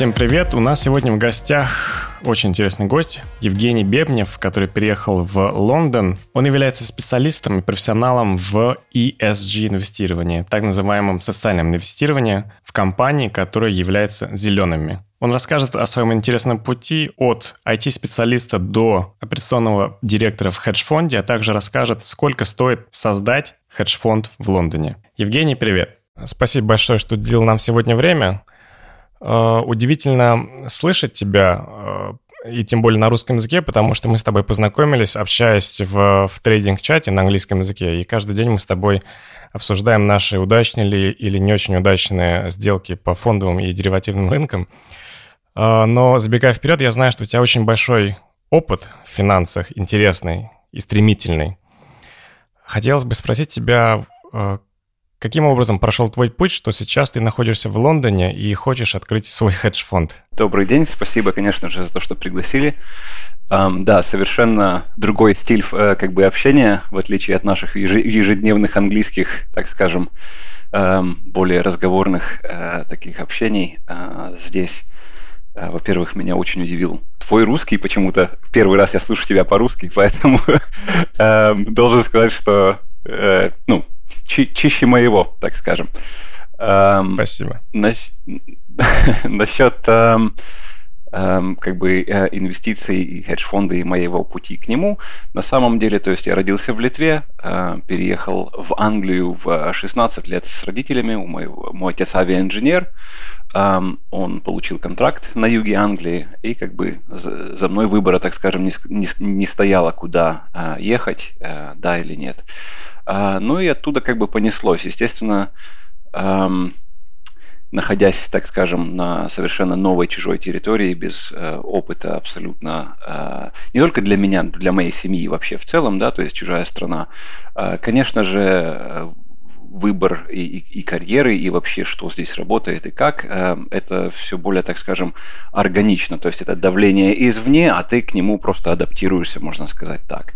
Всем привет! У нас сегодня в гостях очень интересный гость Евгений Бебнев, который переехал в Лондон. Он является специалистом и профессионалом в ESG инвестировании, так называемом социальном инвестировании в компании, которые являются зелеными. Он расскажет о своем интересном пути от IT-специалиста до операционного директора в хедж-фонде, а также расскажет, сколько стоит создать хедж-фонд в Лондоне. Евгений, привет! Спасибо большое, что уделил нам сегодня время. Э, удивительно слышать тебя, э, и тем более на русском языке, потому что мы с тобой познакомились, общаясь в, в трейдинг-чате на английском языке, и каждый день мы с тобой обсуждаем наши удачные ли или не очень удачные сделки по фондовым и деривативным рынкам. Э, но забегая вперед, я знаю, что у тебя очень большой опыт в финансах, интересный и стремительный. Хотелось бы спросить тебя, Каким образом прошел твой путь, что сейчас ты находишься в Лондоне и хочешь открыть свой хедж-фонд? Добрый день, спасибо, конечно же, за то, что пригласили. Um, да, совершенно другой стиль uh, как бы общения, в отличие от наших ежедневных английских, так скажем, более разговорных uh, таких общений. Uh, здесь, во-первых, меня очень удивил твой русский почему-то. Первый раз я слышу тебя по-русски, поэтому должен сказать, что ну, чи- чище моего, так скажем. Эм, Спасибо. Нас- насчет эм, эм, как бы э, инвестиций и хедж-фонды и моего пути к нему. На самом деле, то есть я родился в Литве, э, переехал в Англию в 16 лет с родителями. У моего, мой отец авиаинженер. Он получил контракт на юге Англии, и как бы за, мной выбора, так скажем, не, не, не стояло, куда uh, ехать, uh, да или нет. А, ну и оттуда как бы понеслось. Естественно, находясь, так скажем, на совершенно новой чужой территории, без э, опыта абсолютно, э, не только для меня, для моей семьи вообще в целом, да, то есть чужая страна, э, конечно же, выбор и, и, и карьеры, и вообще, что здесь работает и как, э, это все более, так скажем, органично. То есть это давление извне, а ты к нему просто адаптируешься, можно сказать так.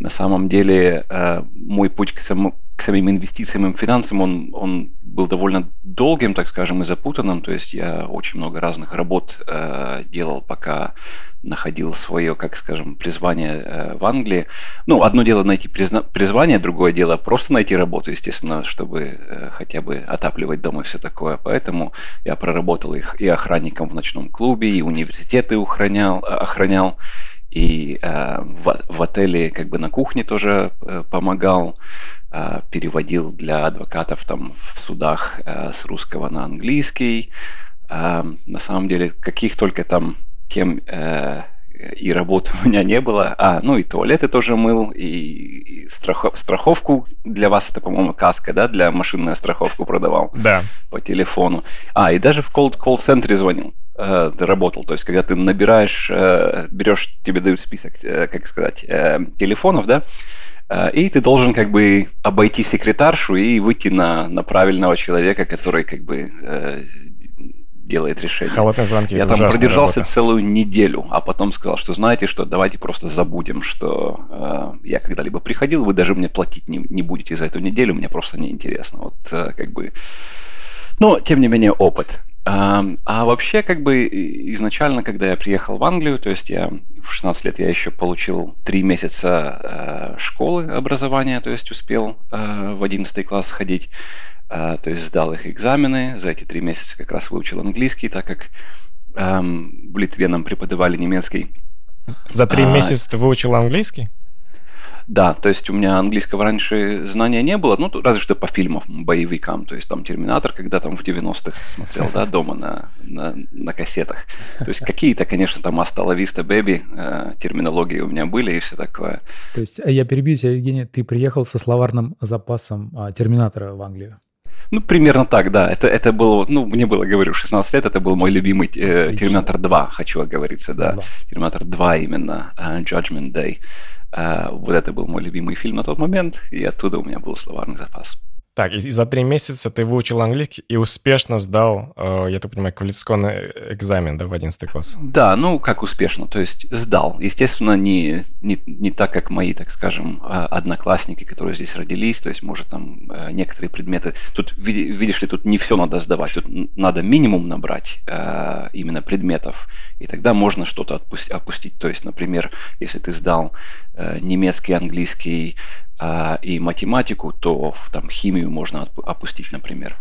На самом деле э, мой путь к, самому, к самим инвестициям и финансам, он, он был довольно долгим, так скажем, и запутанным. То есть я очень много разных работ э, делал, пока находил свое, как скажем, призвание э, в Англии. Ну, одно дело найти призна- призвание, другое дело просто найти работу, естественно, чтобы э, хотя бы отапливать дом и все такое. Поэтому я проработал их и охранником в ночном клубе, и университеты охранял, охранял и э, в, в отеле как бы на кухне тоже э, помогал, э, переводил для адвокатов там в судах э, с русского на английский. Э, на самом деле, каких только там тем э, и работы у меня не было. А, ну и туалеты тоже мыл, и, и страхов, страховку для вас, это, по-моему, каска, да, для машинную страховку продавал. Да. По телефону. А, и даже в колл-центре звонил э, ты работал. То есть, когда ты набираешь, э, берешь, тебе дают список, э, как сказать, э, телефонов, да, э, и ты должен как бы обойти секретаршу и выйти на, на правильного человека, который как бы э, делает решение. Холодные звонки. Я там продержался работа. целую неделю, а потом сказал, что знаете что, давайте просто забудем, что э, я когда-либо приходил, вы даже мне платить не, не будете за эту неделю, мне просто неинтересно. Вот э, как бы... Но, тем не менее, опыт. А, а вообще, как бы изначально, когда я приехал в Англию, то есть я в 16 лет я еще получил 3 месяца э, школы образования, то есть успел э, в 11 класс ходить, то есть сдал их экзамены, за эти 3 месяца как раз выучил английский, так как э, в Литве нам преподавали немецкий. За 3 а, месяца ты выучил английский? Да, то есть у меня английского раньше знания не было, ну, разве что по фильмам, боевикам, то есть там «Терминатор», когда там в 90-х смотрел, да, дома на, на, на кассетах. То есть какие-то, конечно, там «Астала Виста Бэби», э, терминологии у меня были и все такое. То есть э, я перебью тебя, Евгений, ты приехал со словарным запасом а, «Терминатора» в Англию? Ну, примерно так, да. Это, это было, ну, мне было, говорю, 16 лет, это был мой любимый э, Терминатор 2, хочу оговориться, да. 2. Терминатор 2 именно, uh, Judgment Day. Uh, вот это был мой любимый фильм на тот момент, и оттуда у меня был словарный запас. Так, и за три месяца ты выучил английский и успешно сдал, э, я так понимаю, квалификационный экзамен, да, в 11 класс? Да, ну, как успешно, то есть сдал. Естественно, не, не, не так, как мои, так скажем, а, одноклассники, которые здесь родились, то есть, может, там э, некоторые предметы... Тут, видишь ли, тут не все надо сдавать, тут надо минимум набрать э, именно предметов, и тогда можно что-то опустить. То есть, например, если ты сдал немецкий, английский, а, и математику, то там химию можно опустить, например,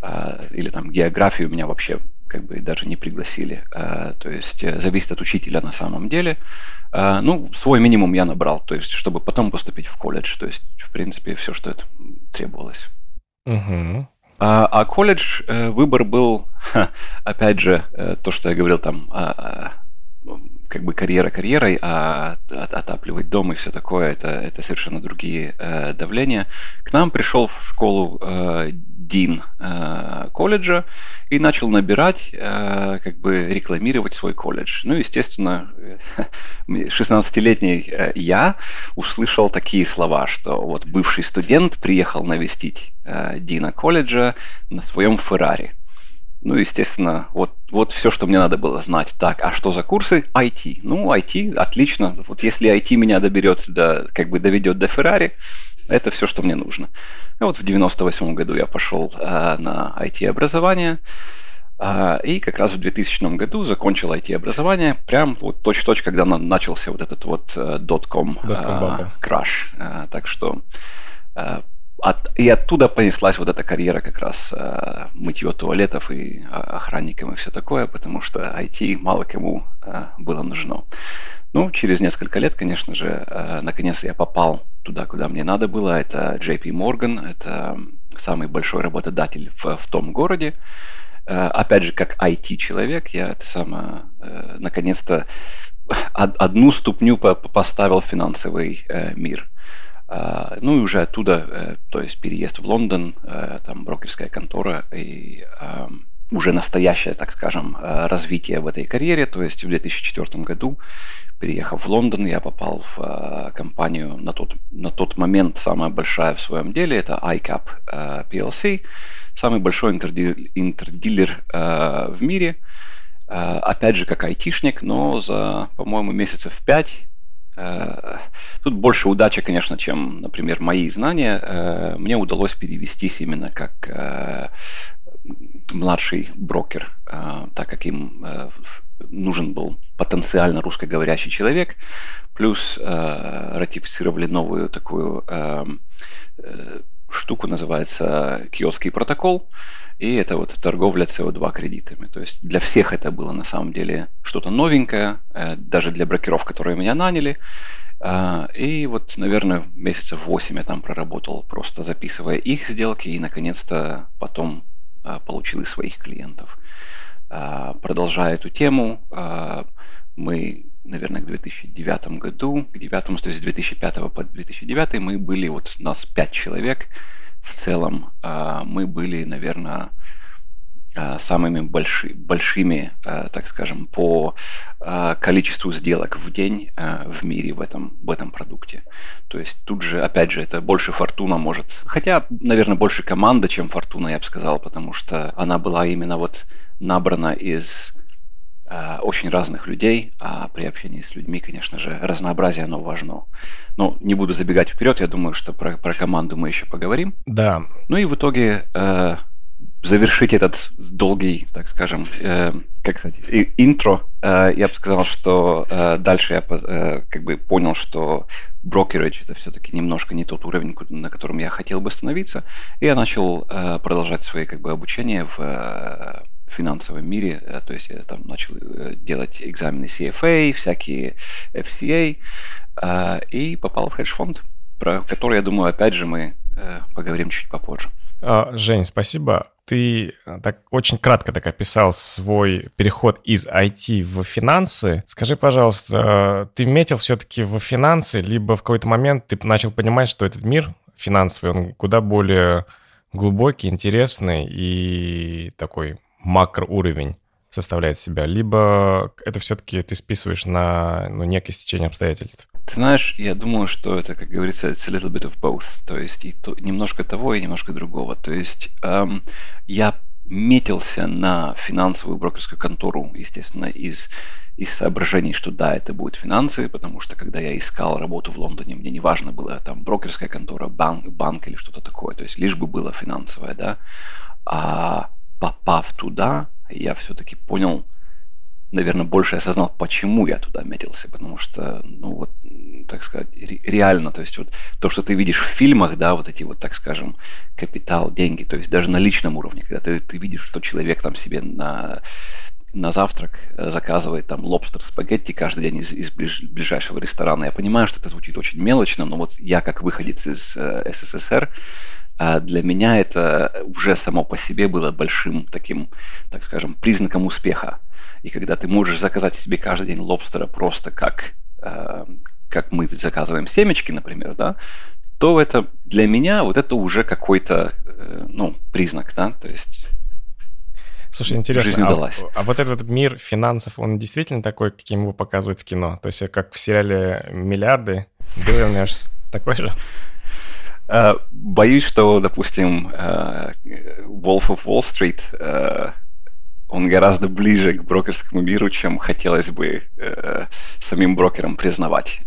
а, или там географию меня вообще как бы даже не пригласили. А, то есть э, зависит от учителя на самом деле. Ну, свой минимум я набрал, то есть чтобы потом поступить в колледж. То есть, в принципе, все, что это требовалось. Угу. А, а колледж, э, выбор был, опять же, э, то, что я говорил там, как бы карьера карьерой, а отапливать дом и все такое, это, это совершенно другие э, давления. К нам пришел в школу э, Дин э, колледжа и начал набирать, э, как бы рекламировать свой колледж. Ну, естественно, 16-летний э, я услышал такие слова, что вот бывший студент приехал навестить э, Дина колледжа на своем Феррари. Ну, естественно, вот, вот все, что мне надо было знать. Так, а что за курсы? IT. Ну, IT, отлично. Вот если IT меня доберется до, как бы доведет до Ferrari, это все, что мне нужно. И вот в 98 году я пошел э, на IT-образование. Э, и как раз в 2000 году закончил IT-образование, прям вот точь-в-точь, когда начался вот этот вот э, dot-com э, краш. Э, так что э, от, и оттуда понеслась вот эта карьера как раз э, мытье туалетов и э, охранником и все такое, потому что IT мало кому э, было нужно. Ну, через несколько лет, конечно же, э, наконец я попал туда, куда мне надо было. Это JP Morgan, это самый большой работодатель в, в том городе. Э, опять же, как IT-человек, я это самое, э, наконец-то одну ступню поставил финансовый э, мир. А, ну и уже оттуда, э, то есть переезд в Лондон, э, там брокерская контора и уже настоящее, так скажем, э, развитие в этой карьере. То есть в 2004 году, переехав в Лондон, я попал в компанию на тот, на тот момент самая большая в своем деле, это iCap PLC, самый большой интердилер в мире. Опять же, как айтишник, но за, по-моему, месяцев пять тут больше удачи, конечно, чем, например, мои знания. Э, мне удалось перевестись именно как э, младший брокер, так как им нужен был потенциально русскоговорящий человек, плюс ратифицировали новую такую штуку, называется киоский протокол, и это вот торговля CO2 кредитами. То есть для всех это было на самом деле что-то новенькое, э, даже для брокеров, которые меня наняли. А, и вот, наверное, месяцев 8 я там проработал, просто записывая их сделки, и наконец-то потом а, получил и своих клиентов. А, продолжая эту тему, мы, наверное, к 2009 году, к 9, то есть с 2005 по 2009 мы были, вот нас 5 человек, в целом а, мы были, наверное, а, самыми больши, большими, а, так скажем, по количеству сделок в день в мире в этом, в этом продукте. То есть тут же, опять же, это больше фортуна может, хотя, наверное, больше команда, чем фортуна, я бы сказал, потому что она была именно вот набрана из очень разных людей, а при общении с людьми, конечно же, разнообразие, оно важно. Но не буду забегать вперед, я думаю, что про, про команду мы еще поговорим. Да. Ну и в итоге э, завершить этот долгий, так скажем, э, как сказать, интро, э, я бы сказал, что э, дальше я э, как бы понял, что брокеридж это все-таки немножко не тот уровень, на котором я хотел бы остановиться, и я начал э, продолжать свои как бы обучение в э, финансовом мире, э, то есть я там начал э, делать экзамены CFA, всякие FCA, э, и попал в хедж-фонд, про который, я думаю, опять же мы поговорим чуть попозже. А, Жень, спасибо. Ты так очень кратко так описал свой переход из IT в финансы. Скажи, пожалуйста, ты метил все-таки в финансы, либо в какой-то момент ты начал понимать, что этот мир финансовый, он куда более глубокий, интересный и такой макроуровень. составляет себя, либо это все-таки ты списываешь на ну, некое стечение обстоятельств? Ты знаешь, я думаю, что это, как говорится, it's a little bit of both. То есть и то, немножко того, и немножко другого. То есть эм, я метился на финансовую брокерскую контору, естественно, из, из соображений, что да, это будет финансы, потому что когда я искал работу в Лондоне, мне не важно было там брокерская контора, банк, банк или что-то такое, то есть лишь бы было финансовое, да. А попав туда, я все-таки понял, наверное, больше осознал, почему я туда метился, потому что, ну вот, так сказать, реально, то есть вот то, что ты видишь в фильмах, да, вот эти вот, так скажем, капитал, деньги, то есть даже на личном уровне, когда ты, ты видишь, что человек там себе на на завтрак заказывает там лобстер спагетти каждый день из, из ближ, ближайшего ресторана. Я понимаю, что это звучит очень мелочно, но вот я как выходец из э, СССР, а для меня это уже само по себе было большим таким, так скажем, признаком успеха. И когда ты можешь заказать себе каждый день лобстера просто как, э, как мы заказываем семечки, например, да, то это для меня вот это уже какой-то э, ну, признак, да, то есть Слушай, интересно, а, а вот этот мир финансов, он действительно такой, каким его показывают в кино? То есть как в сериале «Миллиарды», «Billionaires», такой же? Э, боюсь, что, допустим, э, Wolf of Wall Street, э, он гораздо ближе к брокерскому миру, чем хотелось бы самим брокерам признавать.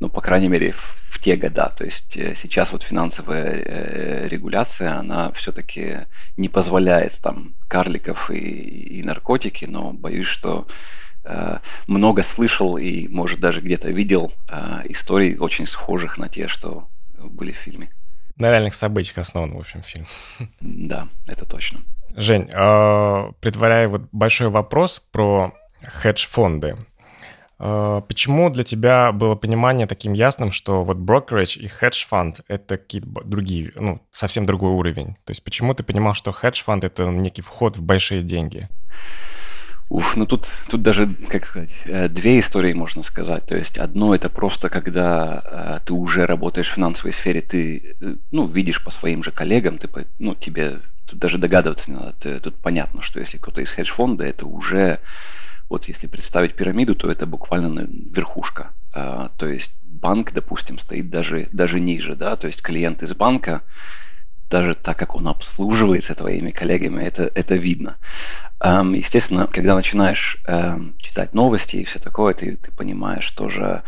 Ну, по крайней мере, в те года. То есть сейчас вот финансовая регуляция, она все-таки не позволяет там карликов и, и наркотики, но боюсь, что много слышал и, может, даже где-то видел историй очень схожих на те, что были в фильме. На реальных событиях основан, в общем, фильм. Да, это точно. Жень, э, предваряя вот большой вопрос про хедж-фонды, э, почему для тебя было понимание таким ясным, что вот brokerage и хедж-фонд — это какие-то другие, ну, совсем другой уровень? То есть почему ты понимал, что хедж-фонд — это некий вход в большие деньги? Уф, ну тут, тут даже, как сказать, э, две истории можно сказать. То есть одно это просто, когда э, ты уже работаешь в финансовой сфере, ты, э, ну, видишь по своим же коллегам, ты, ну, тебе тут даже догадываться не надо. Ты, тут понятно, что если кто-то из хедж-фонда, это уже, вот если представить пирамиду, то это буквально верхушка. А, то есть банк, допустим, стоит даже, даже ниже, да, то есть клиент из банка, даже так, как он обслуживается твоими коллегами, это, это видно. Um, естественно, когда начинаешь um, читать новости и все такое, ты, ты понимаешь тоже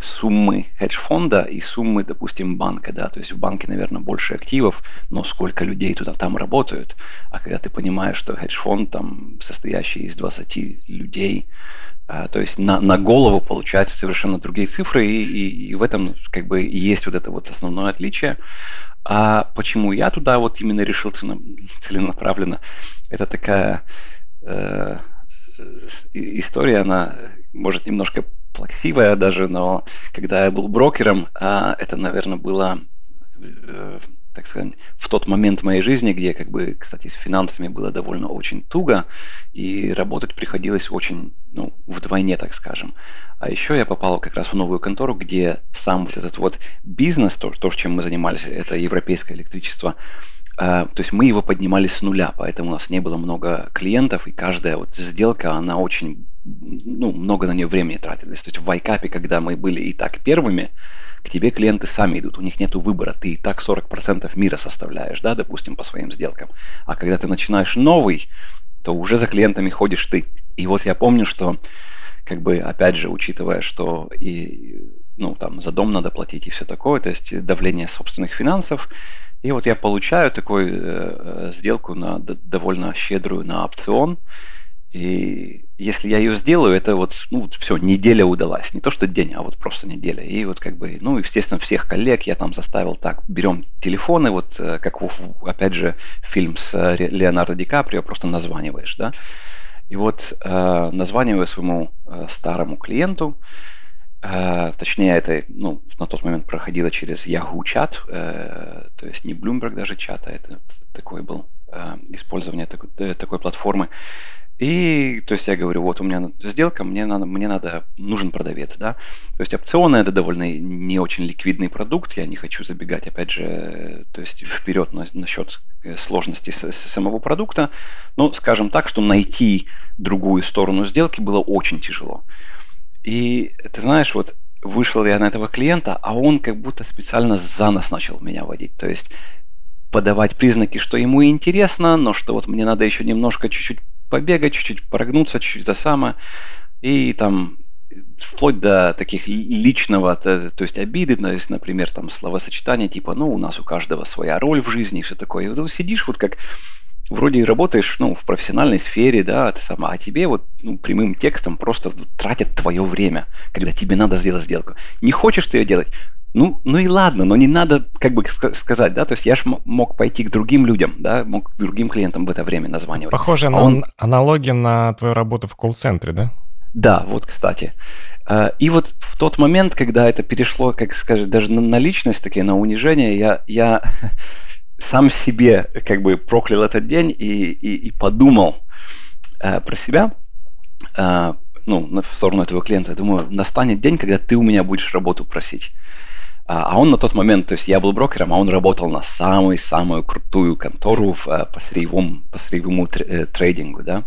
суммы хедж-фонда и суммы, допустим, банка, да, то есть в банке, наверное, больше активов, но сколько людей туда там работают, а когда ты понимаешь, что хедж-фонд там состоящий из 20 людей, а, то есть на, на голову получаются совершенно другие цифры, и, и, и в этом как бы есть вот это вот основное отличие. А почему я туда вот именно решил целенаправленно? Это такая э, история, она может немножко плаксивая даже, но когда я был брокером, э, это, наверное, было э, так сказать, в тот момент моей жизни, где, как бы, кстати, с финансами было довольно очень туго, и работать приходилось очень, ну, вдвойне, так скажем. А еще я попал как раз в новую контору, где сам вот этот вот бизнес, то, то чем мы занимались, это европейское электричество, Uh, то есть мы его поднимали с нуля, поэтому у нас не было много клиентов, и каждая вот сделка, она очень, ну, много на нее времени тратилась. То есть в Вайкапе, когда мы были и так первыми, к тебе клиенты сами идут, у них нет выбора, ты и так 40% мира составляешь, да, допустим, по своим сделкам. А когда ты начинаешь новый, то уже за клиентами ходишь ты. И вот я помню, что как бы, опять же, учитывая, что и, ну, там, за дом надо платить и все такое, то есть давление собственных финансов, и вот я получаю такую э, э сделку на довольно щедрую на опцион, и если я ее сделаю, это вот, ну, вот все, неделя удалась. Не то, что день, а вот просто неделя. И вот как бы, ну, естественно, всех коллег я там заставил так, берем телефоны, вот э, как, опять же, фильм с э, Леонардо Ди Каприо, просто названиваешь, да. И вот э, названиваю своему старому клиенту, точнее, это, ну, на тот момент проходило через Yahoo чат, то есть не Bloomberg даже чат, а это такой был использование такой, такой платформы. И, то есть я говорю, вот у меня сделка, мне надо, мне надо, нужен продавец, да. То есть опционы это довольно не очень ликвидный продукт, я не хочу забегать, опять же, то есть вперед на, насчет сложности с, с самого продукта, но скажем так, что найти другую сторону сделки было очень тяжело. И ты знаешь, вот вышел я на этого клиента, а он как будто специально за нас начал меня водить. То есть подавать признаки, что ему интересно, но что вот мне надо еще немножко чуть-чуть побегать, чуть-чуть прогнуться, чуть-чуть это самое. И там вплоть до таких личного, то, то есть обиды, то есть, например, там словосочетания типа, ну, у нас у каждого своя роль в жизни и все такое. И вот сидишь вот как вроде работаешь ну, в профессиональной сфере, да, ты сама, а тебе вот ну, прямым текстом просто тратят твое время, когда тебе надо сделать сделку. Не хочешь ты ее делать, ну, ну и ладно, но не надо, как бы сказать, да, то есть я же мог пойти к другим людям, да, мог к другим клиентам в это время названивать. Похоже а на он... аналогия на твою работу в колл-центре, да? Да, вот, кстати. А, и вот в тот момент, когда это перешло, как сказать, даже на личность, такие, на унижение, я, я сам себе как бы проклял этот день и, и, и подумал э, про себя, э, ну, в сторону этого клиента. Я думаю, настанет день, когда ты у меня будешь работу просить. А, а он на тот момент, то есть я был брокером, а он работал на самую-самую крутую контору в, э, по сырьевому, по сырьевому э, трейдингу, да.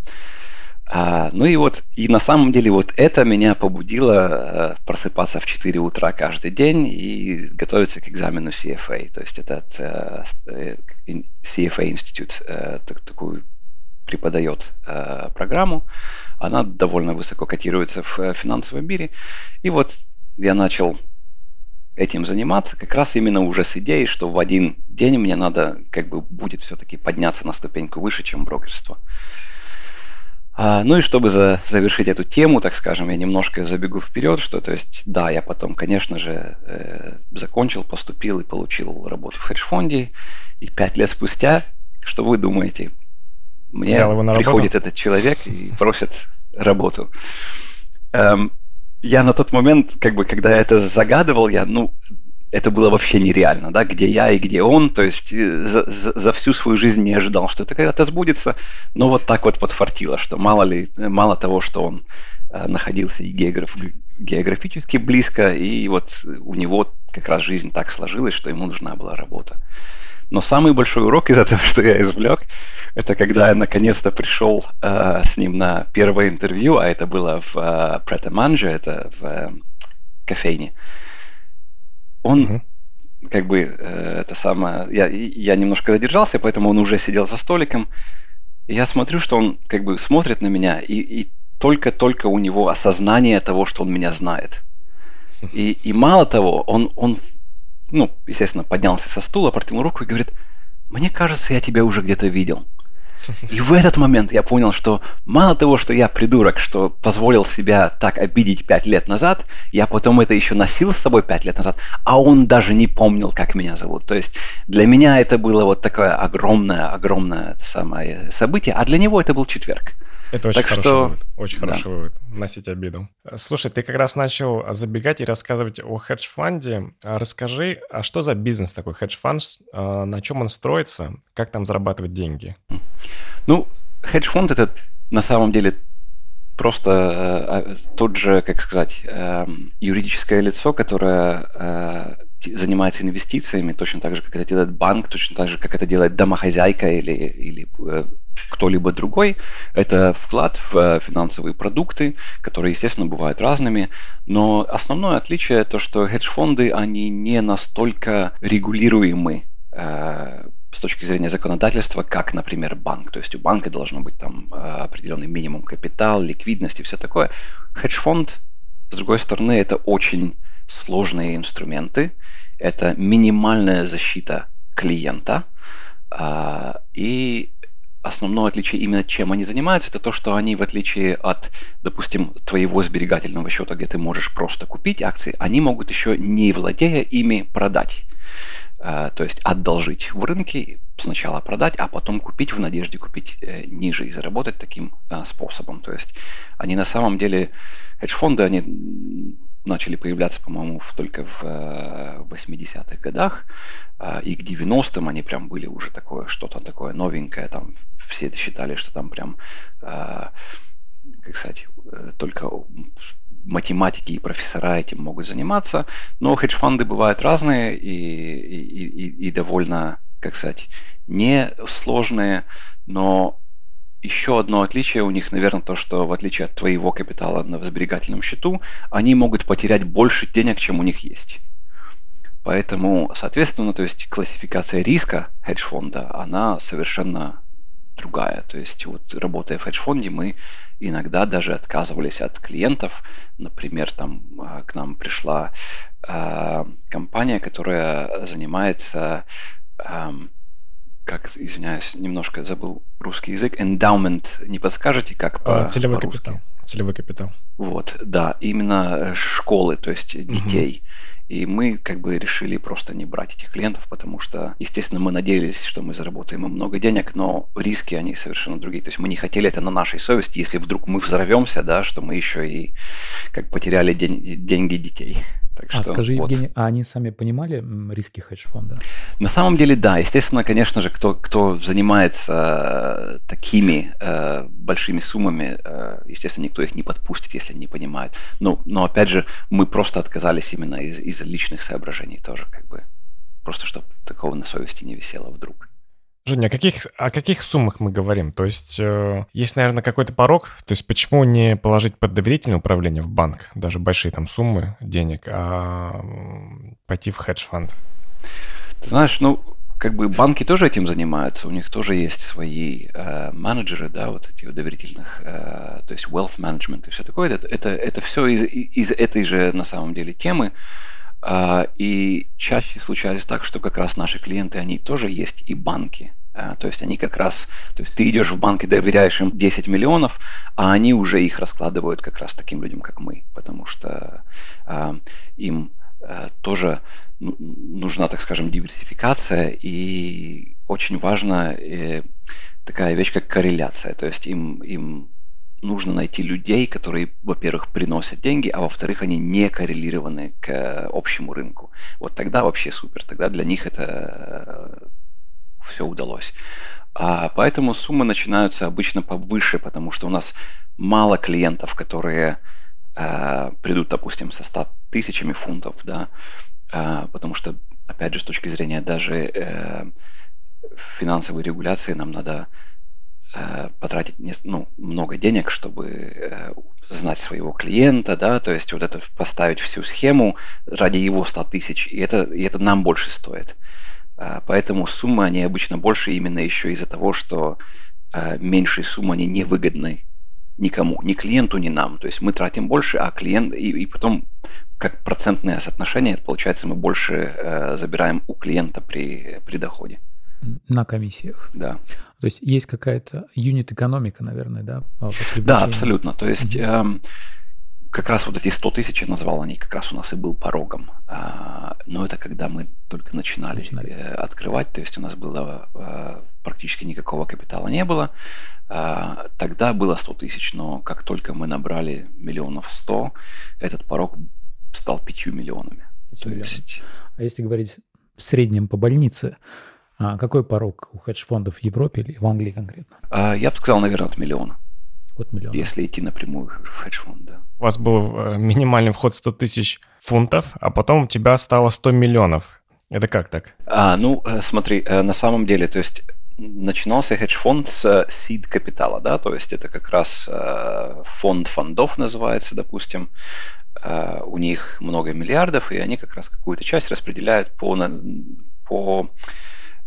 А, ну и вот, и на самом деле вот это меня побудило э, просыпаться в 4 утра каждый день и готовиться к экзамену CFA. То есть этот CFA институт так, такую преподает программу. Она довольно высоко котируется в финансовом мире. И вот я начал этим заниматься как раз именно уже с идеей, что в один день мне надо как бы будет все-таки подняться на ступеньку выше, чем брокерство. А, ну и чтобы за, завершить эту тему, так скажем, я немножко забегу вперед, что, то есть, да, я потом, конечно же, э, закончил, поступил и получил работу в хедж-фонде, и пять лет спустя, что вы думаете, мне приходит этот человек и просит работу. Эм, я на тот момент, как бы, когда я это загадывал, я, ну, это было вообще нереально, да, где я и где он, то есть э, за, за, за всю свою жизнь не ожидал, что это когда-то сбудется, но вот так вот подфартило, что мало ли, мало того, что он э, находился и географ, географически близко, и вот у него как раз жизнь так сложилась, что ему нужна была работа. Но самый большой урок из этого, что я извлек, это когда я наконец-то пришел э, с ним на первое интервью, а это было в э, Претаманже, это в э, кофейне он угу. как бы э, это самое... Я, я немножко задержался, поэтому он уже сидел за столиком. И я смотрю, что он как бы смотрит на меня, и, и только-только у него осознание того, что он меня знает. И, и мало того, он, он, ну, естественно, поднялся со стула, протянул руку и говорит, мне кажется, я тебя уже где-то видел. И в этот момент я понял, что мало того, что я придурок, что позволил себя так обидеть пять лет назад, я потом это еще носил с собой пять лет назад, а он даже не помнил, как меня зовут. То есть для меня это было вот такое огромное, огромное самое событие, а для него это был четверг. Это очень так хороший что... вывод. Очень да. хороший вывод. Носить обиду. Слушай, ты как раз начал забегать и рассказывать о хедж-фонде. А расскажи, а что за бизнес такой хедж-фонд? А на чем он строится? Как там зарабатывать деньги? Ну, хедж-фонд это на самом деле просто э, а, тот же, как сказать, э, юридическое лицо, которое э, занимается инвестициями точно так же, как это делает банк, точно так же, как это делает домохозяйка или, или э, кто-либо другой. Это вклад в э, финансовые продукты, которые, естественно, бывают разными. Но основное отличие то, что хедж-фонды, они не настолько регулируемы э, с точки зрения законодательства, как, например, банк. То есть у банка должно быть там э, определенный минимум капитал, ликвидность и все такое. Хедж-фонд, с другой стороны, это очень сложные инструменты, это минимальная защита клиента, а, и основное отличие именно чем они занимаются, это то, что они, в отличие от, допустим, твоего сберегательного счета, где ты можешь просто купить акции, они могут еще не владея ими продать. А, то есть одолжить в рынке, сначала продать, а потом купить в надежде купить э, ниже и заработать таким а, способом. То есть они на самом деле, хедж-фонды, они начали появляться, по-моему, только в 80-х годах, и к 90-м они прям были уже такое, что-то такое новенькое, там все считали, что там прям, как сказать, только математики и профессора этим могут заниматься, но хедж-фонды бывают разные и, и, и, и довольно, как сказать, не сложные, но еще одно отличие у них, наверное, то, что в отличие от твоего капитала на сберегательном счету, они могут потерять больше денег, чем у них есть. Поэтому, соответственно, то есть классификация риска хедж-фонда, она совершенно другая. То есть вот работая в хедж-фонде, мы иногда даже отказывались от клиентов. Например, там а, к нам пришла э, компания, которая занимается, э, как, извиняюсь, немножко забыл русский язык, endowment, не подскажете, как по Целевой по капитал. Целевой капитал. Вот, да, именно школы, то есть детей. Угу. И мы как бы решили просто не брать этих клиентов, потому что, естественно, мы надеялись, что мы заработаем им много денег, но риски, они совершенно другие. То есть мы не хотели это на нашей совести, если вдруг мы взорвемся, да, что мы еще и как потеряли день, деньги детей. Так а что, скажи, вот. Евгений, а они сами понимали риски хедж-фонда? На самом деле, да. Естественно, конечно же, кто, кто занимается э, такими э, большими суммами, э, естественно, никто их не подпустит, если они не понимают. Но, но опять же, мы просто отказались именно из, из личных соображений тоже, как бы. Просто чтобы такого на совести не висело вдруг. Женя, о каких, о каких суммах мы говорим? То есть э, есть, наверное, какой-то порог. То есть почему не положить под доверительное управление в банк, даже большие там суммы денег, а пойти в хедж-фонд? Ты знаешь, ну, как бы банки тоже этим занимаются, у них тоже есть свои э, менеджеры, да, вот эти доверительных, э, то есть wealth management и все такое. Это, это, это все из, из этой же на самом деле темы. А, и чаще случается так, что как раз наши клиенты, они тоже есть и банки. А, то есть они как раз, то есть ты идешь в банк и доверяешь им 10 миллионов, а они уже их раскладывают как раз таким людям, как мы, потому что а, им а, тоже ну, нужна, так скажем, диверсификация, и очень важна э, такая вещь, как корреляция. То есть им, им нужно найти людей, которые, во-первых, приносят деньги, а во-вторых, они не коррелированы к э, общему рынку. Вот тогда вообще супер, тогда для них это э, все удалось. А поэтому суммы начинаются обычно повыше, потому что у нас мало клиентов, которые э, придут, допустим, со 100 тысячами фунтов, да, э, потому что, опять же, с точки зрения даже э, финансовой регуляции нам надо Э, потратить ну, много денег, чтобы э, знать своего клиента, да, то есть вот это поставить всю схему ради его 100 тысяч, и это, и это нам больше стоит. Э, поэтому суммы, они обычно больше именно еще из-за того, что меньшие суммы, они невыгодны никому, ни клиенту, ни нам. То есть мы тратим больше, а клиент, и, и потом как процентное соотношение, получается, мы больше э, забираем у клиента при, при доходе на комиссиях. Да. То есть есть какая-то юнит-экономика, наверное, да? Да, абсолютно. То есть mm-hmm. э, как раз вот эти 100 тысяч я назвал, они как раз у нас и был порогом. А, но это когда мы только начинали, начинали. Э, открывать, то есть у нас было э, практически никакого капитала не было. А, тогда было 100 тысяч, но как только мы набрали миллионов 100, этот порог стал 5 миллионами. 5 миллионов. Есть... А если говорить в среднем по больнице, а какой порог у хедж-фондов в Европе или в Англии конкретно? А, я бы сказал, наверное, от миллиона. От миллиона. Если идти напрямую в хедж-фонд, да. У вас был э, минимальный вход 100 тысяч фунтов, а потом у тебя стало 100 миллионов. Это как так? А, ну, э, смотри, э, на самом деле, то есть начинался хедж-фонд с seed капитала, да, то есть это как раз фонд фондов называется, допустим, у них много миллиардов, и они как раз какую-то часть распределяют по, по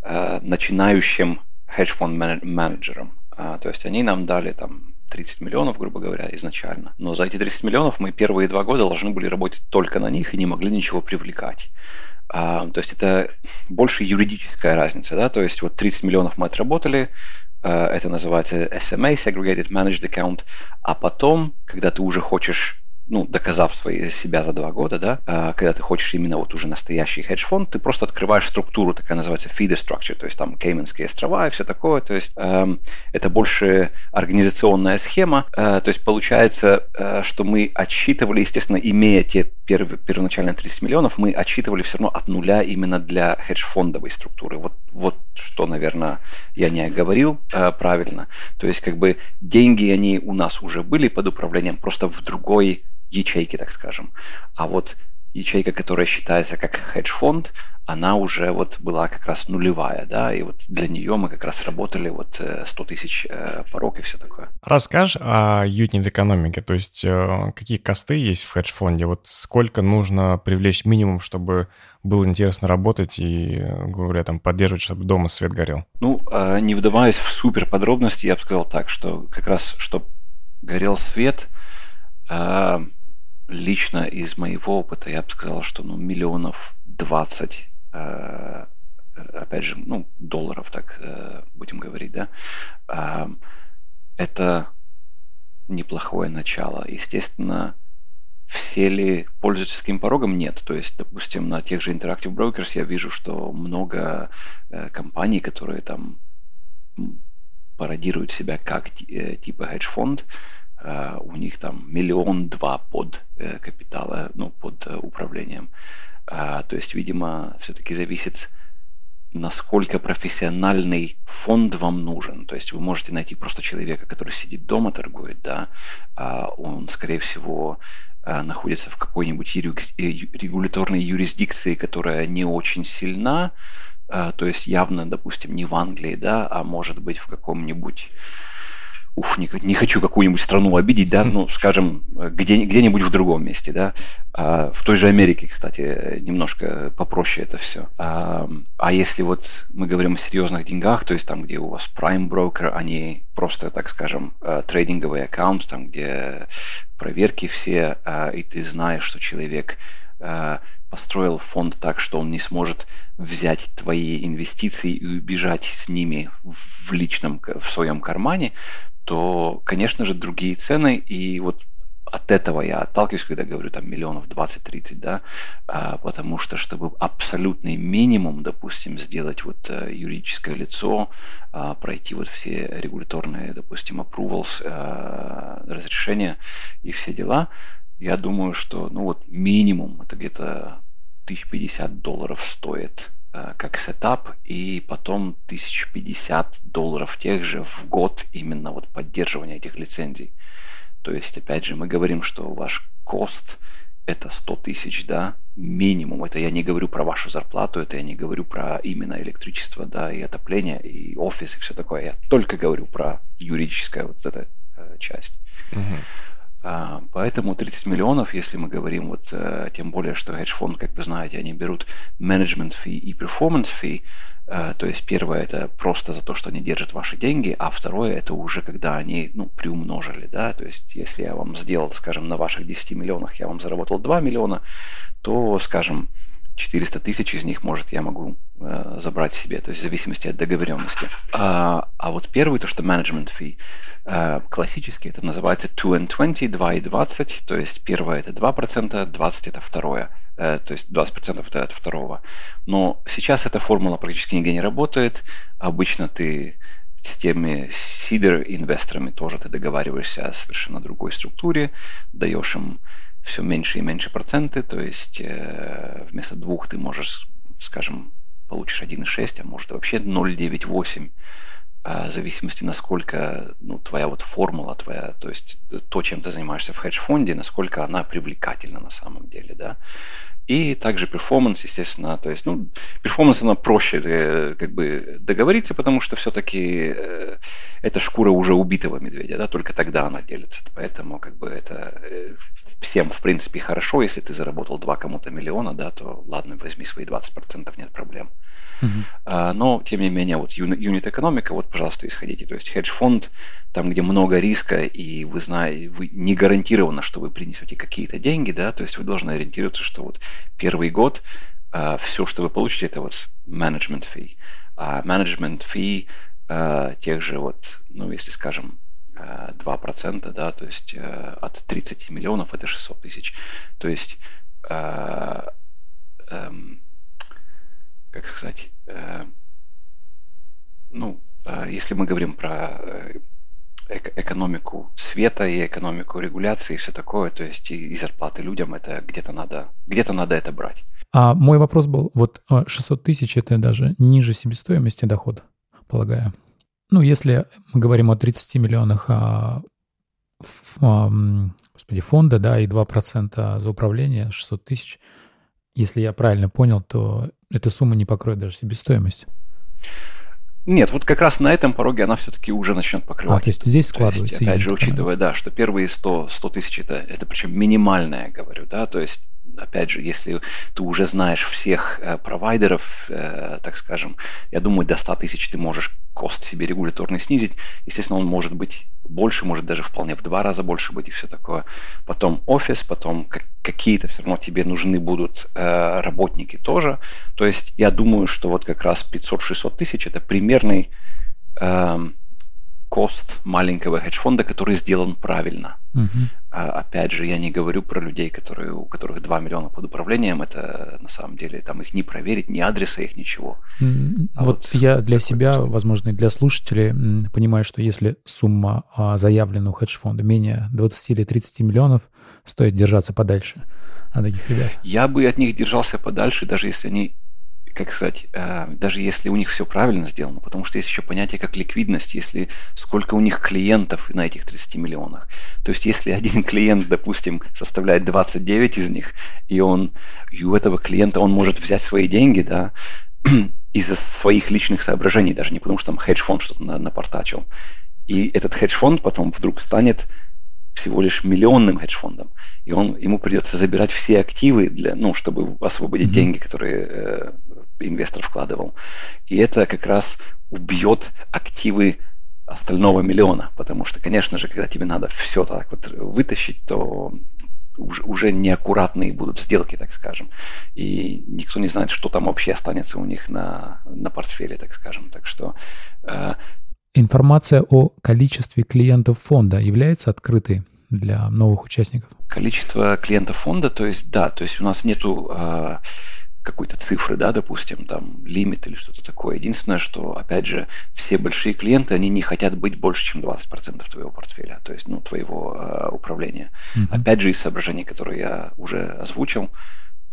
начинающим хедж-фонд менеджерам. А, то есть они нам дали там 30 миллионов, грубо говоря, изначально. Но за эти 30 миллионов мы первые два года должны были работать только на них и не могли ничего привлекать. А, то есть это больше юридическая разница, да, то есть вот 30 миллионов мы отработали, э, это называется SMA, Segregated Managed Account, а потом, когда ты уже хочешь ну, доказав свои, себя за два года, да, а, когда ты хочешь именно вот уже настоящий хедж-фонд, ты просто открываешь структуру, такая называется feeder structure, то есть там Кейменские острова и все такое, то есть э, это больше организационная схема, э, то есть получается, э, что мы отсчитывали, естественно, имея те перв, первоначально 30 миллионов, мы отсчитывали все равно от нуля именно для хедж-фондовой структуры. Вот, вот что, наверное, я не говорил э, правильно. То есть как бы деньги, они у нас уже были под управлением, просто в другой ячейки, так скажем. А вот ячейка, которая считается как хедж-фонд, она уже вот была как раз нулевая, да, и вот для нее мы как раз работали вот 100 э, тысяч э, порог и все такое. Расскажешь о юнит экономике, то есть э, какие косты есть в хедж-фонде, вот сколько нужно привлечь минимум, чтобы было интересно работать и, говоря, там, поддерживать, чтобы дома свет горел? Ну, не вдаваясь в супер подробности, я бы сказал так, что как раз, чтобы горел свет, лично из моего опыта я бы сказал, что ну, миллионов 20, э, опять же, ну, долларов, так э, будем говорить, да, э, это неплохое начало. Естественно, все ли пользуются таким порогом? Нет. То есть, допустим, на тех же Interactive Brokers я вижу, что много э, компаний, которые там пародируют себя как э, типа хедж-фонд, Э, у них там миллион-два под э, капитала, ну, под э, управлением. То есть, видимо, все-таки зависит, насколько профессиональный фонд вам нужен. То есть вы можете найти просто человека, который сидит дома, торгует, да, а он, скорее всего, находится в какой-нибудь регуляторной юрисдикции, которая не очень сильна, то есть явно, допустим, не в Англии, да, а может быть в каком-нибудь уф, не, не хочу какую-нибудь страну обидеть, да, ну, скажем, где, где-нибудь в другом месте, да. А, в той же Америке, кстати, немножко попроще это все. А, а если вот мы говорим о серьезных деньгах, то есть там, где у вас Prime Broker, они просто, так скажем, э, трейдинговый аккаунт, там, где проверки все, а, и ты знаешь, что человек э, построил фонд так, что он не сможет взять твои инвестиции и убежать с ними в личном, в своем кармане, то, конечно же, другие цены. И вот от этого я отталкиваюсь, когда говорю там миллионов 20-30, да, а, потому что, чтобы абсолютный минимум, допустим, сделать вот э, юридическое лицо, а, пройти вот все регуляторные, допустим, approvals, а, разрешения и все дела, я думаю, что, ну вот минимум это где-то 1050 долларов стоит как сетап, и потом 1050 долларов тех же в год именно вот поддерживания этих лицензий. То есть, опять же, мы говорим, что ваш кост это 100 тысяч, да, минимум. Это я не говорю про вашу зарплату, это я не говорю про именно электричество, да, и отопление, и офис, и все такое. Я только говорю про юридическую вот эту э, часть. Угу. А, поэтому 30 миллионов, если мы говорим, вот, э, тем более, что хедж-фонд, как вы знаете, они берут management fee и performance fee, э, то есть первое это просто за то, что они держат ваши деньги, а второе это уже когда они ну, приумножили. Да? То есть если я вам сделал, скажем, на ваших 10 миллионах я вам заработал 2 миллиона, то, скажем, 400 тысяч из них, может, я могу э, забрать себе, то есть в зависимости от договоренности. А, а вот первый, то, что management fee, э, классически это называется 2 and 20, 2 и 20, то есть первое это 2%, 20 это второе, э, то есть 20% это от второго. Но сейчас эта формула практически нигде не работает, обычно ты с теми сидер инвесторами тоже ты договариваешься о совершенно другой структуре, даешь им все меньше и меньше проценты, то есть э, вместо двух ты можешь, скажем, получишь 1,6, а может вообще 0,98, э, в зависимости, насколько ну, твоя вот формула твоя, то есть то, чем ты занимаешься в хедж-фонде, насколько она привлекательна на самом деле, да. И также performance, естественно, то есть, ну, performance, она проще э, как бы договориться, потому что все-таки это шкура уже убитого медведя, да, только тогда она делится. Поэтому как бы это э, всем, в принципе, хорошо, если ты заработал два кому-то миллиона, да, то ладно, возьми свои 20%, нет проблем. Uh-huh. Но, тем не менее, вот юнит экономика, вот, пожалуйста, исходите. То есть хедж-фонд, там, где много риска, и вы знаете, вы не гарантировано, что вы принесете какие-то деньги, да, то есть вы должны ориентироваться, что вот первый год а, все, что вы получите, это вот management fee. А management fee а, тех же вот, ну, если скажем, 2%, да, то есть от 30 миллионов это 600 тысяч. То есть, эм, как сказать, ну, если мы говорим про экономику света и экономику регуляции и все такое, то есть и, и зарплаты людям, это где-то надо, где-то надо это брать. А мой вопрос был, вот 600 а, тысяч это даже ниже себестоимости дохода, полагаю. Ну, если мы говорим о 30 миллионах а, а, господи, фонда, да, и 2% за управление, 600 тысяч, если я правильно понял, то эта сумма не покроет даже себестоимость. Нет, вот как раз на этом пороге она все-таки уже начнет покрывать. А, то есть здесь складывается. То есть, опять же, учитывая, да, что первые 100, 100 тысяч это, это причем минимальное, говорю, да, то есть опять же, если ты уже знаешь всех э, провайдеров, э, так скажем, я думаю, до 100 тысяч ты можешь кост себе регуляторный снизить. Естественно, он может быть больше, может даже вполне в два раза больше быть и все такое. Потом офис, потом как, какие-то все равно тебе нужны будут э, работники тоже. То есть я думаю, что вот как раз 500-600 тысяч это примерный э, кост маленького хедж-фонда, который сделан правильно. Uh-huh. А, опять же, я не говорю про людей, которые, у которых 2 миллиона под управлением. Это на самом деле там их не проверить, ни адреса их, ничего. А вот, вот я для себя, способ. возможно, и для слушателей понимаю, что если сумма а, заявлена у хедж-фонда менее 20 или 30 миллионов, стоит держаться подальше от таких ребят. Я бы от них держался подальше, даже если они как сказать, э, даже если у них все правильно сделано, потому что есть еще понятие как ликвидность, если сколько у них клиентов на этих 30 миллионах. То есть если один клиент, допустим, составляет 29 из них, и он и у этого клиента он может взять свои деньги, да, из-за своих личных соображений, даже не потому что там хедж-фонд что-то напортачил. И этот хедж-фонд потом вдруг станет всего лишь миллионным хедж-фондом, и он, ему придется забирать все активы, для, ну, чтобы освободить mm-hmm. деньги, которые э, инвестор вкладывал. И это как раз убьет активы остального миллиона, потому что, конечно же, когда тебе надо все так вот вытащить, то уже, уже неаккуратные будут сделки, так скажем. И никто не знает, что там вообще останется у них на, на портфеле, так скажем. Так что э, Информация о количестве клиентов фонда является открытой для новых участников? Количество клиентов фонда, то есть да, то есть у нас нету э, какой-то цифры, да, допустим, там лимит или что-то такое. Единственное, что, опять же, все большие клиенты, они не хотят быть больше, чем 20% твоего портфеля, то есть, ну, твоего э, управления. Mm-hmm. Опять же, из соображений, которые я уже озвучил,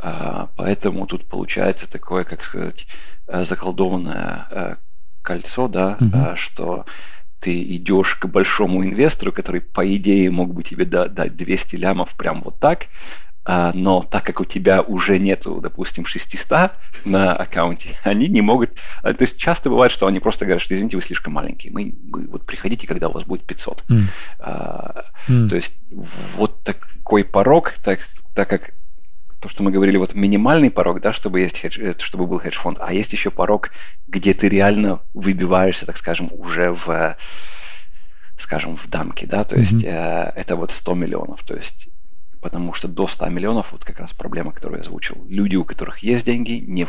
э, поэтому тут получается такое, как сказать, заколдованное кольцо, да, угу. что ты идешь к большому инвестору, который, по идее, мог бы тебе дать 200 лямов прям вот так, а, но так как у тебя уже нету, допустим, 600 на аккаунте, они не могут... А, то есть часто бывает, что они просто говорят, что, извините, вы слишком маленькие, мы, вы вот приходите, когда у вас будет 500. Mm. А, mm. То есть вот такой порог, так, так как то, что мы говорили, вот минимальный порог, да, чтобы, есть хедж, э, чтобы был хедж-фонд, а есть еще порог, где ты реально выбиваешься, так скажем, уже в, скажем, в дамке, да, то mm-hmm. есть э, это вот 100 миллионов, то есть потому что до 100 миллионов, вот как раз проблема, которую я озвучил, люди, у которых есть деньги, не,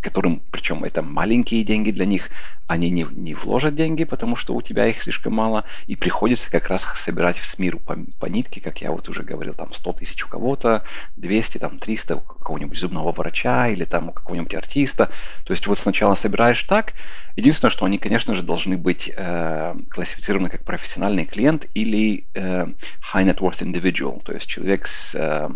которым, причем это маленькие деньги для них, они не, не вложат деньги, потому что у тебя их слишком мало, и приходится как раз собирать с миру по, по нитке, как я вот уже говорил, там 100 тысяч у кого-то, 200, там 300 у какого-нибудь зубного врача или там у какого-нибудь артиста. То есть вот сначала собираешь так, единственное, что они, конечно же, должны быть э, классифицированы как профессиональный клиент или э, high net worth individual, то есть человек с э,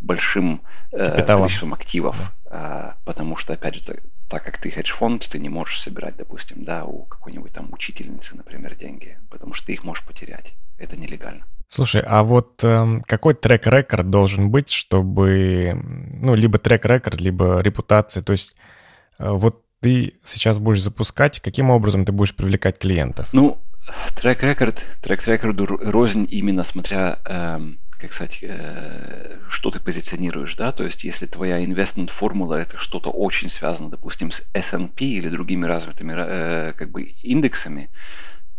большим э, количеством активов, да. э, потому что, опять же, так, так как ты хедж-фонд, ты не можешь собирать, допустим, да, у какой-нибудь там учительницы, например, деньги, потому что ты их можешь потерять. Это нелегально. Слушай, а вот э, какой трек-рекорд должен быть, чтобы, ну, либо трек-рекорд, либо репутация, то есть э, вот ты сейчас будешь запускать, каким образом ты будешь привлекать клиентов? Ну, трек-рекорд, трек-рекорду рознь именно смотря эм, как сказать, э, что ты позиционируешь, да, то есть если твоя инвестмент формула это что-то очень связано, допустим, с S&P или другими развитыми э, как бы индексами,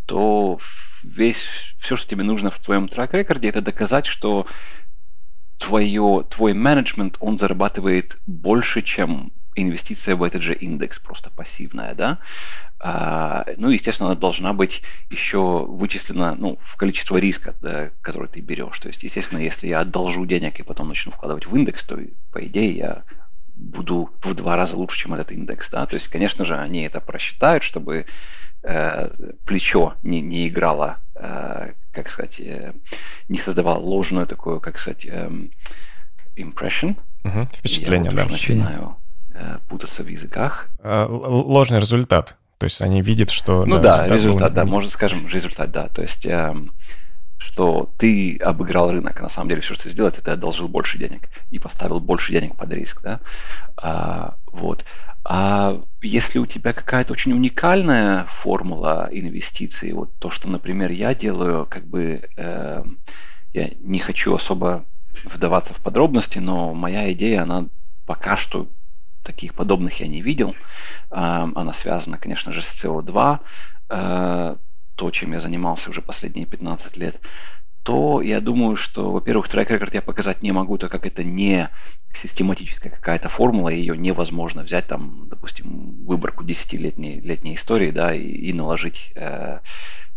то весь, все, что тебе нужно в твоем трек-рекорде, это доказать, что твое, твой менеджмент, он зарабатывает больше, чем инвестиция в этот же индекс, просто пассивная, да. А, ну, естественно, она должна быть еще вычислена ну, в количество риска, да, который ты берешь. То есть, естественно, если я одолжу денег и потом начну вкладывать в индекс, то, по идее, я буду в два раза лучше, чем этот индекс. Да? То есть, конечно же, они это просчитают, чтобы э, плечо не, не играло, э, как сказать, э, не создавало ложную такую, как сказать, э, impression. Угу, впечатление, Я да. начинаю э, путаться в языках. Э, ложный результат. То есть они видят, что... Ну да, результат, результат да, можно скажем, результат, да. То есть, эм, что ты обыграл рынок, а на самом деле все, что ты сделал, это ты одолжил больше денег и поставил больше денег под риск, да. А, вот. А если у тебя какая-то очень уникальная формула инвестиций, вот то, что, например, я делаю, как бы э, я не хочу особо вдаваться в подробности, но моя идея, она пока что таких подобных я не видел. Она связана, конечно же, с CO2, э, то, чем я занимался уже последние 15 лет то я думаю, что, во-первых, трек-рекорд я показать не могу, так как это не систематическая какая-то формула, ее невозможно взять, там, допустим, выборку 10-летней летней истории, да, и, и наложить э,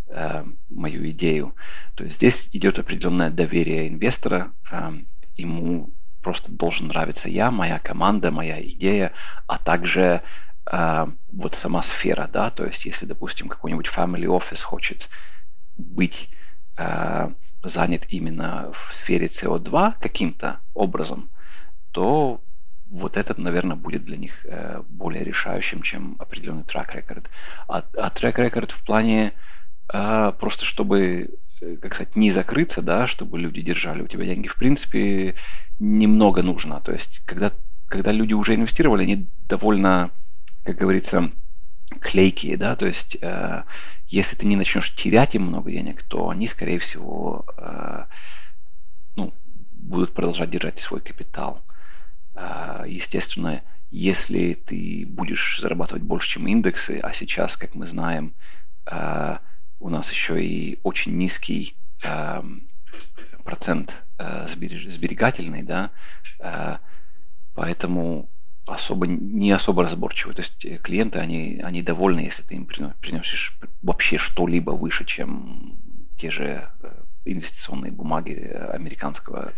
э, мою идею. То есть здесь идет определенное доверие инвестора, э, ему просто должен нравиться я, моя команда, моя идея, а также э, вот сама сфера, да, то есть если, допустим, какой-нибудь family office хочет быть э, занят именно в сфере CO2 каким-то образом, то вот этот, наверное, будет для них э, более решающим, чем определенный трек-рекорд. А, а трек-рекорд в плане э, просто чтобы Э, как сказать, не закрыться, да, чтобы люди держали у тебя деньги, в принципе, немного нужно. То есть, когда, когда люди уже инвестировали, они довольно, как говорится, клейкие, да, то есть, э, если ты не начнешь терять им много денег, то они, скорее всего, э, ну, будут продолжать держать свой капитал. Э, естественно, если ты будешь зарабатывать больше, чем индексы, а сейчас, как мы знаем, э, у нас еще и очень низкий э, процент э, сберегательный, да, э, поэтому особо не особо разборчивы. То есть э, клиенты, они, они довольны, если ты им приносишь вообще что-либо выше, чем те же инвестиционные бумаги американского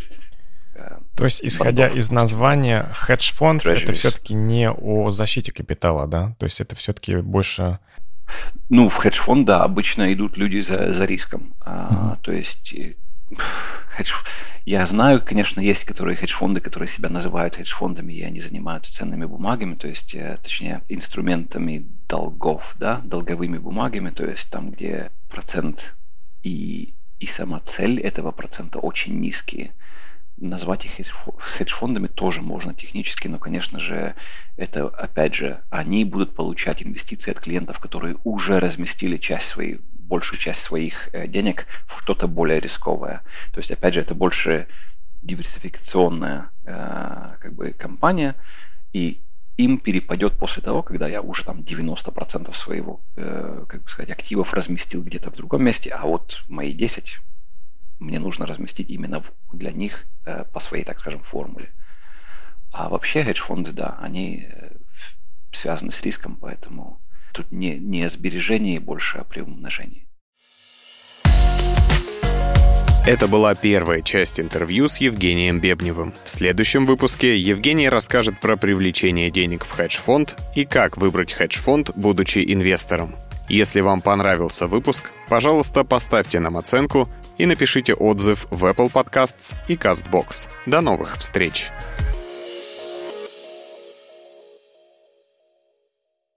то есть, исходя из названия, хедж-фонд это все-таки не о защите капитала, да? То есть это все-таки больше ну, в хедж-фонд, да, обычно идут люди за, за риском. А, То есть хедж... я знаю, конечно, есть которые хедж-фонды, которые себя называют хедж-фондами, и они занимаются ценными бумагами, то есть, э, точнее, инструментами долгов, да, долговыми бумагами, то есть там, где процент и, и сама цель этого процента очень низкие. Назвать их хедж-фондами тоже можно технически, но, конечно же, это, опять же, они будут получать инвестиции от клиентов, которые уже разместили часть своей, большую часть своих э, денег в что-то более рисковое. То есть, опять же, это больше диверсификационная э, как бы компания, и им перепадет после того, когда я уже там 90% своего, э, как бы сказать, активов разместил где-то в другом месте, а вот мои 10 мне нужно разместить именно для них по своей, так скажем, формуле. А вообще хедж-фонды, да, они связаны с риском, поэтому тут не, не о сбережении больше, а при умножении. Это была первая часть интервью с Евгением Бебневым. В следующем выпуске Евгений расскажет про привлечение денег в хедж-фонд и как выбрать хедж-фонд, будучи инвестором. Если вам понравился выпуск, пожалуйста, поставьте нам оценку и напишите отзыв в Apple Podcasts и CastBox. До новых встреч!